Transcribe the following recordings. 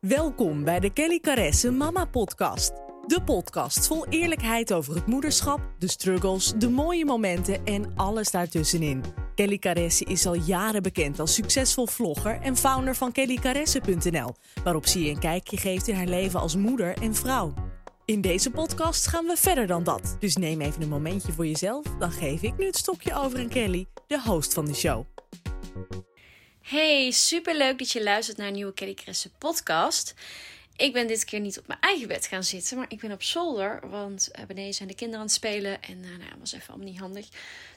Welkom bij de Kelly Caresse Mama Podcast. De podcast vol eerlijkheid over het moederschap, de struggles, de mooie momenten en alles daartussenin. Kelly Caresse is al jaren bekend als succesvol vlogger en founder van kellycaresse.nl, waarop ze je een kijkje geeft in haar leven als moeder en vrouw. In deze podcast gaan we verder dan dat. Dus neem even een momentje voor jezelf, dan geef ik nu het stokje over aan Kelly, de host van de show. Hey, superleuk dat je luistert naar een nieuwe Kelly Kresse podcast. Ik ben dit keer niet op mijn eigen bed gaan zitten, maar ik ben op zolder. Want uh, beneden zijn de kinderen aan het spelen en uh, nou, dat was even allemaal niet handig.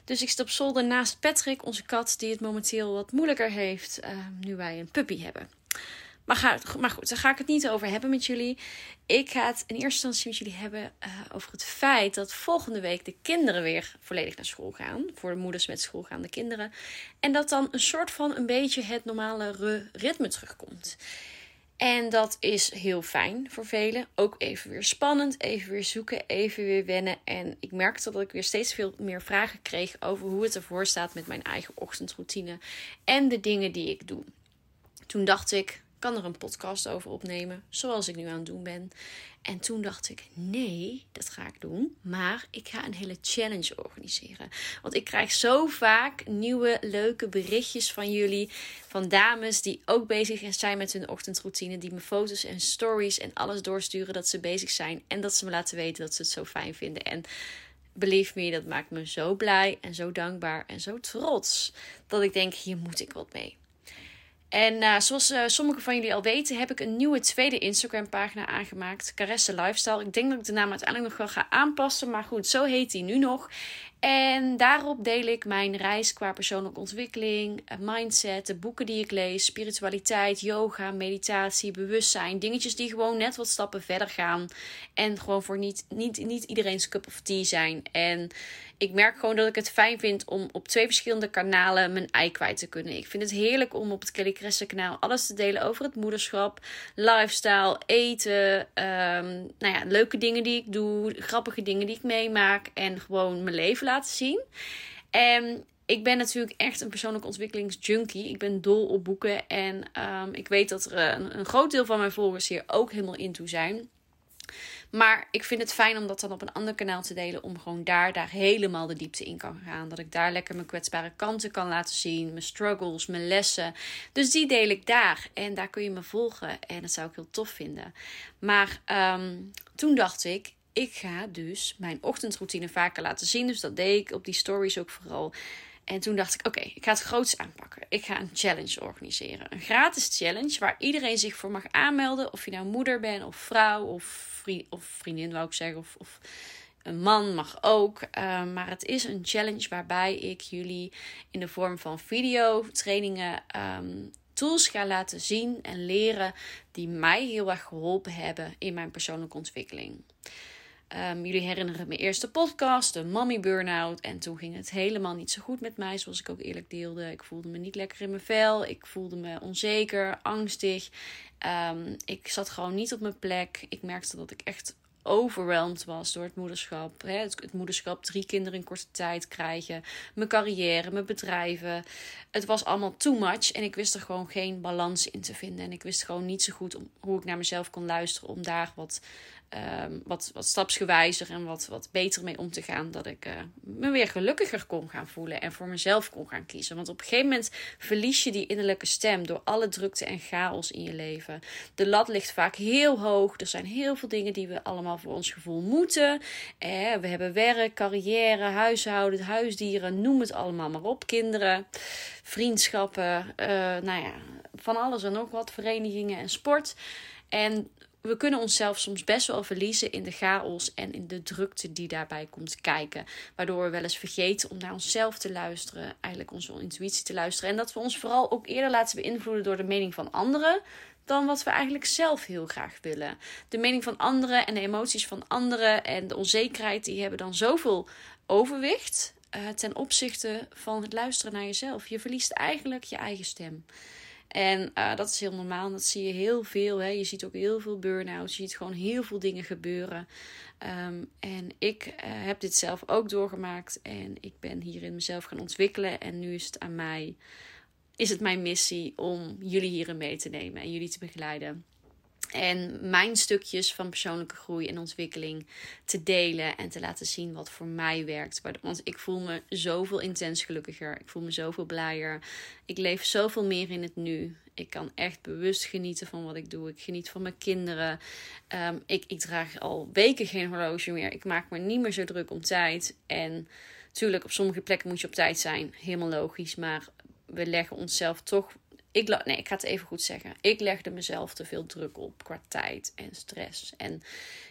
Dus ik zit op zolder naast Patrick, onze kat, die het momenteel wat moeilijker heeft uh, nu wij een puppy hebben. Maar, maar goed, daar ga ik het niet over hebben met jullie. Ik ga het in eerste instantie met jullie hebben uh, over het feit dat volgende week de kinderen weer volledig naar school gaan. Voor de moeders met schoolgaande kinderen. En dat dan een soort van een beetje het normale ritme terugkomt. En dat is heel fijn voor velen. Ook even weer spannend, even weer zoeken, even weer wennen. En ik merkte dat ik weer steeds veel meer vragen kreeg over hoe het ervoor staat met mijn eigen ochtendroutine en de dingen die ik doe. Toen dacht ik, kan er een podcast over opnemen, zoals ik nu aan het doen ben. En toen dacht ik, nee, dat ga ik doen. Maar ik ga een hele challenge organiseren. Want ik krijg zo vaak nieuwe, leuke berichtjes van jullie. Van dames die ook bezig zijn met hun ochtendroutine. Die me foto's en stories en alles doorsturen dat ze bezig zijn. En dat ze me laten weten dat ze het zo fijn vinden. En believe me, dat maakt me zo blij en zo dankbaar en zo trots. Dat ik denk, hier moet ik wat mee. En uh, zoals uh, sommigen van jullie al weten, heb ik een nieuwe tweede Instagram-pagina aangemaakt. Caresse Lifestyle. Ik denk dat ik de naam uiteindelijk nog wel ga aanpassen. Maar goed, zo heet die nu nog. En daarop deel ik mijn reis qua persoonlijke ontwikkeling, eh, mindset, de boeken die ik lees, spiritualiteit, yoga, meditatie, bewustzijn. Dingetjes die gewoon net wat stappen verder gaan. En gewoon voor niet, niet, niet iedereen's cup of tea zijn. En ik merk gewoon dat ik het fijn vind om op twee verschillende kanalen mijn ei kwijt te kunnen. Ik vind het heerlijk om op het Kelly Kresse kanaal alles te delen over het moederschap, lifestyle, eten, um, nou ja, leuke dingen die ik doe, grappige dingen die ik meemaak en gewoon mijn leven laten zien. En ik ben natuurlijk echt een persoonlijke ontwikkelingsjunkie. Ik ben dol op boeken en um, ik weet dat er een, een groot deel van mijn volgers hier ook helemaal in toe zijn. Maar ik vind het fijn om dat dan op een ander kanaal te delen. Om gewoon daar, daar helemaal de diepte in kan gaan. Dat ik daar lekker mijn kwetsbare kanten kan laten zien. Mijn struggles, mijn lessen. Dus die deel ik daar. En daar kun je me volgen. En dat zou ik heel tof vinden. Maar um, toen dacht ik. Ik ga dus mijn ochtendroutine vaker laten zien. Dus dat deed ik op die stories ook vooral. En toen dacht ik, oké, ik ga het groots aanpakken. Ik ga een challenge organiseren. Een gratis challenge waar iedereen zich voor mag aanmelden. Of je nou moeder bent of vrouw of of vriendin wou ik zeggen, of, of een man mag ook. Uh, maar het is een challenge waarbij ik jullie in de vorm van video trainingen um, tools ga laten zien en leren die mij heel erg geholpen hebben in mijn persoonlijke ontwikkeling. Um, jullie herinneren mijn eerste podcast, de Mommy Burnout. En toen ging het helemaal niet zo goed met mij, zoals ik ook eerlijk deelde. Ik voelde me niet lekker in mijn vel. Ik voelde me onzeker, angstig. Um, ik zat gewoon niet op mijn plek. Ik merkte dat ik echt overweldigd was door het moederschap. Hè? Het, moederschap, drie kinderen in korte tijd krijgen. Mijn carrière, mijn bedrijven. Het was allemaal too much. En ik wist er gewoon geen balans in te vinden. En ik wist gewoon niet zo goed hoe ik naar mezelf kon luisteren. Om daar wat um, wat, wat stapsgewijzer en wat, wat beter mee om te gaan. Dat ik uh, me weer gelukkiger kon gaan voelen en voor mezelf kon gaan kiezen. Want op een gegeven moment verlies je die innerlijke stem door alle drukte en chaos in je leven. De lat ligt vaak heel hoog. Er zijn heel veel dingen die we allemaal voor ons gevoel moeten. Eh, we hebben werk, carrière, huishouden, huisdieren, noem het allemaal maar op. Kinderen, vriendschappen, uh, nou ja, van alles en nog wat, verenigingen en sport. En we kunnen onszelf soms best wel verliezen in de chaos en in de drukte die daarbij komt kijken. Waardoor we wel eens vergeten om naar onszelf te luisteren, eigenlijk onze intuïtie te luisteren. En dat we ons vooral ook eerder laten beïnvloeden door de mening van anderen dan wat we eigenlijk zelf heel graag willen. De mening van anderen en de emoties van anderen en de onzekerheid, die hebben dan zoveel overwicht uh, ten opzichte van het luisteren naar jezelf. Je verliest eigenlijk je eigen stem. En uh, dat is heel normaal. Dat zie je heel veel. Hè. Je ziet ook heel veel burn-outs. Je ziet gewoon heel veel dingen gebeuren. Um, en ik uh, heb dit zelf ook doorgemaakt. En ik ben hierin mezelf gaan ontwikkelen. En nu is het aan mij is het mijn missie om jullie hierin mee te nemen en jullie te begeleiden. En mijn stukjes van persoonlijke groei en ontwikkeling te delen en te laten zien wat voor mij werkt. Want ik voel me zoveel intens gelukkiger. Ik voel me zoveel blijer. Ik leef zoveel meer in het nu. Ik kan echt bewust genieten van wat ik doe. Ik geniet van mijn kinderen. Ehm, ik, ik draag al weken geen horloge meer. Ik maak me niet meer zo druk om tijd. En natuurlijk, op sommige plekken moet je op tijd zijn. Helemaal logisch. Maar we leggen onszelf toch ik, nee, ik ga het even goed zeggen. Ik legde mezelf te veel druk op qua tijd en stress. En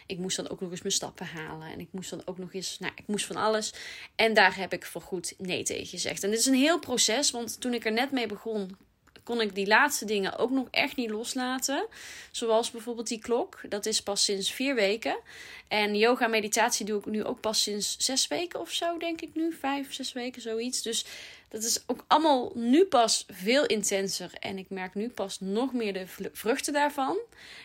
ik moest dan ook nog eens mijn stappen halen. En ik moest dan ook nog eens, nou, ik moest van alles. En daar heb ik voorgoed nee tegen gezegd. En dit is een heel proces, want toen ik er net mee begon, kon ik die laatste dingen ook nog echt niet loslaten. Zoals bijvoorbeeld die klok. Dat is pas sinds vier weken. En yoga meditatie doe ik nu ook pas sinds zes weken of zo, denk ik nu. Vijf, zes weken, zoiets. Dus dat is ook allemaal nu pas veel intenser. En ik merk nu pas nog meer de vruchten daarvan.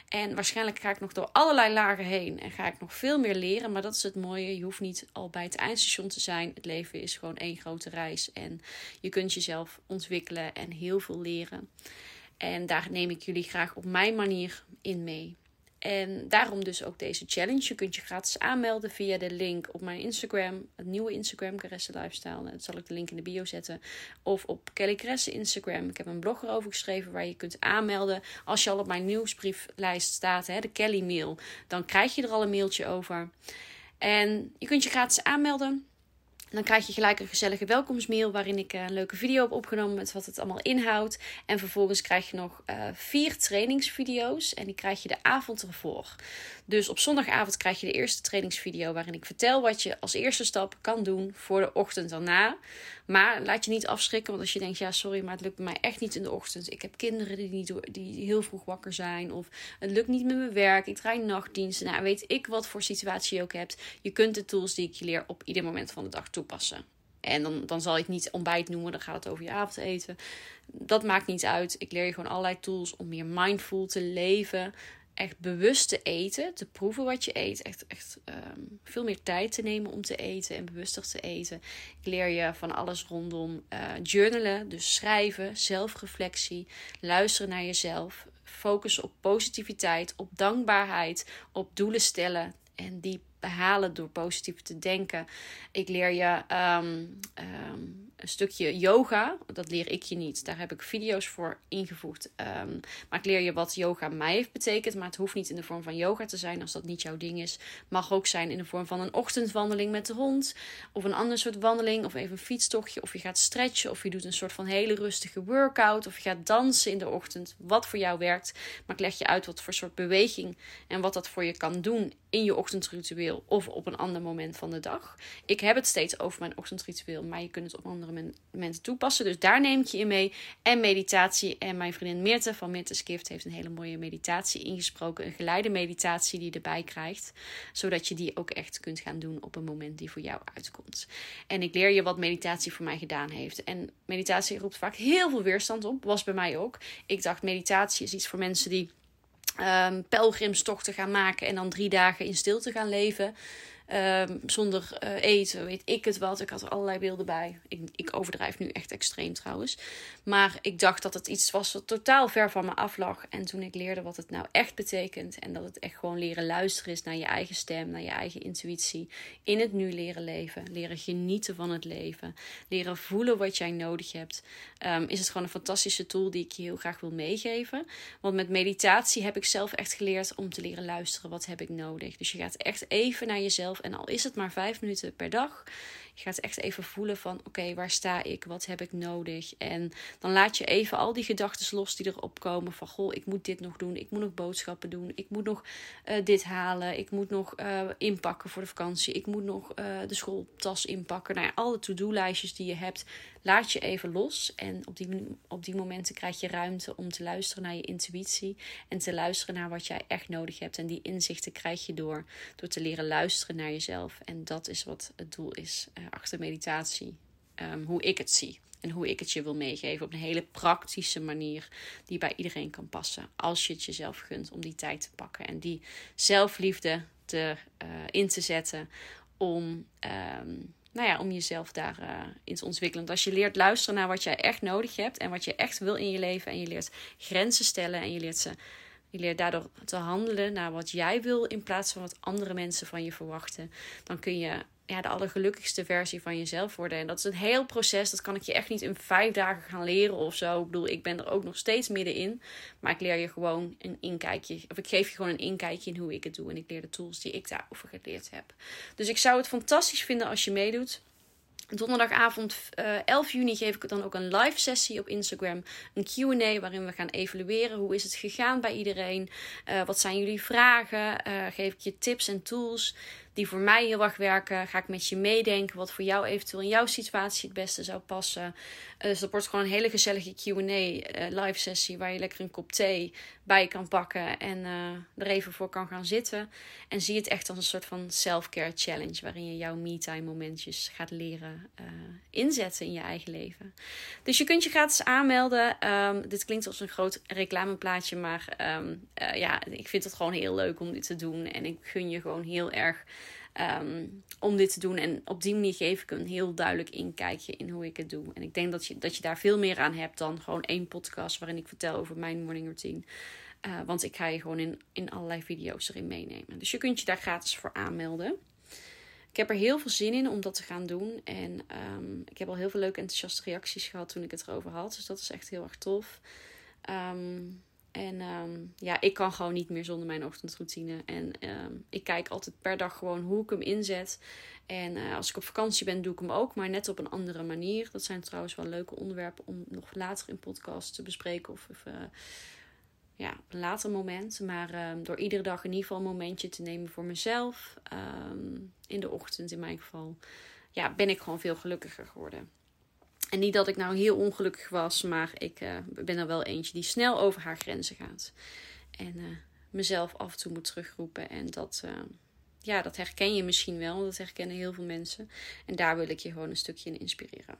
En waarschijnlijk ga ik nog door allerlei lagen heen. En ga ik nog veel meer leren. Maar dat is het mooie. Je hoeft niet al bij het eindstation te zijn. Het leven is gewoon één grote reis. En je kunt jezelf ontwikkelen en heel veel leren. En daar neem ik jullie graag op mijn manier in mee. En daarom dus ook deze challenge. Je kunt je gratis aanmelden via de link op mijn Instagram. Het nieuwe Instagram, Caresse Lifestyle. Dat zal ik de link in de bio zetten. Of op Kelly Caresse Instagram. Ik heb een blog erover geschreven waar je kunt aanmelden. Als je al op mijn nieuwsbrieflijst staat, hè, de Kelly mail. Dan krijg je er al een mailtje over. En je kunt je gratis aanmelden. Dan krijg je gelijk een gezellige welkomstmail waarin ik een leuke video heb opgenomen met wat het allemaal inhoudt. En vervolgens krijg je nog uh, vier trainingsvideo's en die krijg je de avond ervoor. Dus op zondagavond krijg je de eerste trainingsvideo waarin ik vertel wat je als eerste stap kan doen voor de ochtend daarna. Maar laat je niet afschrikken, want als je denkt, ja sorry, maar het lukt bij mij echt niet in de ochtend. Ik heb kinderen die, niet, die heel vroeg wakker zijn of het lukt niet met mijn werk. Ik draai nachtdiensten. Nou, weet ik wat voor situatie je ook hebt. Je kunt de tools die ik je leer op ieder moment van de dag toepassen. En dan, dan zal ik niet ontbijt noemen, dan gaat het over je avondeten. Dat maakt niet uit. Ik leer je gewoon allerlei tools om meer mindful te leven echt bewust te eten, te proeven wat je eet. Echt, echt ehm, veel meer tijd te nemen om te eten en bewuster te eten. Ik leer je van alles rondom uh, journalen, dus schrijven, zelfreflectie, luisteren naar jezelf, focussen op positiviteit, op dankbaarheid, op doelen stellen en die behalen door positief te denken. Ik leer je ehm, ehm, een stukje yoga. Dat leer ik je niet. Daar heb ik video's voor ingevoegd. Um, maar ik leer je wat yoga mij heeft betekend. Maar het hoeft niet in de vorm van yoga te zijn als dat niet jouw ding is. Mag ook zijn in de vorm van een ochtendwandeling met de hond. Of een ander soort wandeling. Of even een fietstochtje. Of je gaat stretchen. Of je doet een soort van hele rustige workout. Of je gaat dansen in de ochtend. Wat voor jou werkt. Maar ik leg je uit wat voor soort beweging en wat dat voor je kan doen in je ochtendritueel. Of op een ander moment van de dag. Ik heb het steeds over mijn ochtendritueel. Maar je kunt het op andere mensen toepassen. Dus daar neem ik je in mee. En meditatie. En mijn vriendin Mirte van Mirte's Gift heeft een hele mooie meditatie ingesproken. Een geleide meditatie die je erbij krijgt. Zodat je die ook echt kunt gaan doen op een moment die voor jou uitkomt. En ik leer je wat meditatie voor mij gedaan heeft. En meditatie roept vaak heel veel weerstand op. Was bij mij ook. Ik dacht meditatie is iets voor mensen die um, pelgrimstochten gaan maken en dan drie dagen in stilte gaan leven. Ehm, zonder uh, eten, weet ik het wat. Ik had er allerlei beelden bij. Ik, ik, overdrijf nu echt extreem trouwens. Maar ik dacht dat het iets was wat totaal ver van me af lag. En toen ik leerde wat het nou echt betekent. En dat het echt gewoon leren luisteren is naar je eigen stem, naar je eigen intuïtie. In het nu leren leven. Leren genieten van het leven. Leren voelen wat jij nodig hebt. Ehm, is het gewoon een fantastische tool die ik je heel graag wil meegeven. Want met meditatie heb ik zelf echt geleerd om te leren luisteren. Wat heb ik nodig? Dus je gaat echt even naar jezelf en al is het maar vijf minuten per dag. Je gaat echt even voelen van oké, waar sta ik? Wat heb ik nodig? En dan laat je even al die gedachten los die erop komen. Van goh, ik moet dit nog doen. Ik moet nog boodschappen doen. Ik moet nog uh, dit halen. Ik moet nog uh, inpakken voor de vakantie. Ik moet nog uh, de schooltas inpakken. Nou ja, alle to-do-lijstjes die je hebt, laat je even los. En op die, op die momenten krijg je ruimte om te luisteren naar je intuïtie. En te luisteren naar wat jij echt nodig hebt. En die inzichten krijg je door, door te leren luisteren naar jezelf. En dat is wat het doel is achter meditatie. Um, hoe ik het zie. En hoe ik het je wil meegeven op een hele praktische manier die bij iedereen kan passen. Als je het jezelf gunt om die tijd te pakken en die zelfliefde te, uh, in te zetten om um, nou ja, om jezelf daarin in te ontwikkelen. Want als je leert luisteren naar wat jij echt nodig hebt en wat je echt wil in je leven. En je leert grenzen stellen en je leert ze. Je leert daardoor te handelen naar wat jij wil in plaats van wat andere mensen van je verwachten. Dan kun je de allergelukkigste versie van jezelf worden. En dat is een heel proces. Dat kan ik je echt niet in vijf dagen gaan leren of zo. Ik bedoel, ik ben er ook nog steeds middenin. Maar ik leer je gewoon een inkijkje. Of ik geef je gewoon een inkijkje in hoe ik het doe. En ik leer de tools die ik daarover geleerd heb. Dus ik zou het fantastisch vinden als je meedoet. Donderdagavond uh, eh, 11 juni geef ik dan ook een live sessie op Instagram. Een QA waarin we gaan evalueren. Hoe is het gegaan bij iedereen? Uh, wat zijn jullie vragen? Uh, geef ik je tips en tools die voor mij heel erg werken. Ga ik met je meedenken wat voor jou eventueel in jouw situatie het beste zou passen. Uh, dus dat wordt gewoon een hele gezellige QA uh, live sessie waar je lekker een kop thee bij kan pakken en uh, er even voor kan gaan zitten. En zie het echt als een soort van self-care challenge waarin je jouw me-time momentjes gaat leren inzetten in je eigen leven. Dus je kunt je gratis aanmelden. Um, dit klinkt als een groot reclameplaatje, maar um, ja, ik vind het gewoon heel leuk om dit te doen. En ik gun je gewoon heel erg Um, om dit te doen. En op die manier geef ik een heel duidelijk inkijkje in hoe ik het doe. En ik denk dat je, dat je daar veel meer aan hebt dan gewoon één podcast waarin ik vertel over mijn morning routine. Uh, want ik ga je gewoon in, in allerlei video's erin meenemen. Dus je kunt je daar gratis voor aanmelden. Ik heb er heel veel zin in om dat te gaan doen. En um, ik heb al heel veel leuke enthousiaste reacties gehad toen ik het erover had. Dus dat is echt heel erg tof. Um, en um, ja, ik kan gewoon niet meer zonder mijn ochtendroutine. En um, ik kijk altijd per dag gewoon hoe ik hem inzet. En uh, als ik op vakantie ben, doe ik hem ook, maar net op een andere manier. Dat zijn trouwens wel leuke onderwerpen om nog later in podcast te bespreken. Of, of uh, ja, op een later moment. Maar um, door iedere dag in ieder geval een momentje te nemen voor mezelf. in de ochtend in mijn geval. Ja, ben ik gewoon veel gelukkiger geworden. En niet dat ik nou heel ongelukkig was, maar ik uh, ben er wel eentje die snel over haar grenzen gaat. En uh, mezelf af en toe moet terugroepen. En dat, uh, ja, dat herken je misschien wel. Dat herkennen heel veel mensen. En daar wil ik je gewoon een stukje in inspireren.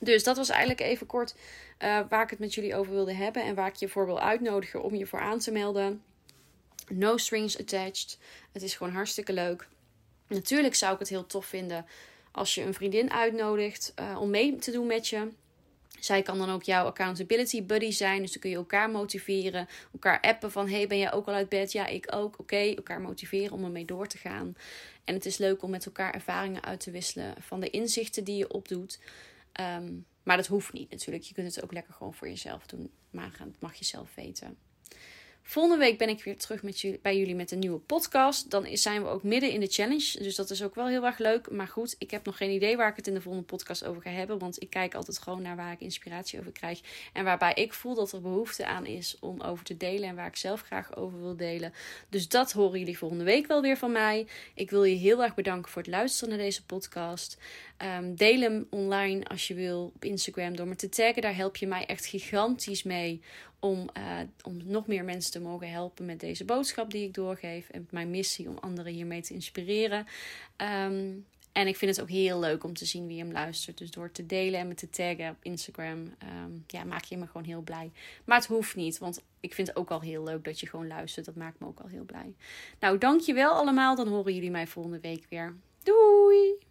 Dus dat was eigenlijk even kort waar ik het met jullie over wilde hebben. En waar ik je voor wil uitnodigen om je voor aan te melden. No strings attached. Het is gewoon hartstikke leuk. Natuurlijk zou ik het heel tof vinden als je een vriendin uitnodigt uh, om mee te doen met je. Zij kan dan ook jouw accountability buddy zijn. Dus dan kun je elkaar motiveren. Elkaar appen van: hey, ben jij ook al uit bed? Ja, ik ook. Oké, elkaar motiveren om ermee door te gaan. En het is leuk om met elkaar ervaringen uit te wisselen van de inzichten die je opdoet. Um, maar dat hoeft niet natuurlijk. Je kunt het ook lekker gewoon voor jezelf doen. Maar dat mag je zelf weten. Volgende week ben ik weer terug met jullie, bij jullie met een nieuwe podcast. Dan zijn we ook midden in de challenge. Dus dat is ook wel heel erg leuk. Maar goed, ik heb nog geen idee waar ik het in de volgende podcast over ga hebben. Want ik kijk altijd gewoon naar waar ik inspiratie over krijg. En waarbij ik voel dat er behoefte aan is om over te delen. En waar ik zelf graag over wil delen. Dus dat horen jullie volgende week wel weer van mij. Ik wil je heel erg bedanken voor het luisteren naar deze podcast. Um, deel hem online als je wil op Instagram door me te taggen. Daar help je mij echt gigantisch mee om, uh, om nog meer mensen te mogen helpen met deze boodschap die ik doorgeef. En mijn missie om anderen hiermee te inspireren. Um, en ik vind het ook heel leuk om te zien wie hem luistert. Dus door te delen en me te taggen op Instagram, um, ja, maak je me gewoon heel blij. Maar het hoeft niet, want ik vind het ook al heel leuk dat je gewoon luistert. Dat maakt me ook al heel blij. Nou, dankjewel allemaal. Dan horen jullie mij volgende week weer. Doei!